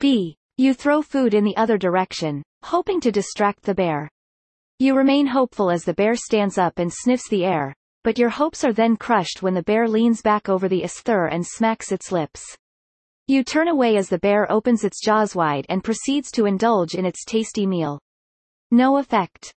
B. You throw food in the other direction, hoping to distract the bear. You remain hopeful as the bear stands up and sniffs the air, but your hopes are then crushed when the bear leans back over the isther and smacks its lips. You turn away as the bear opens its jaws wide and proceeds to indulge in its tasty meal. No effect.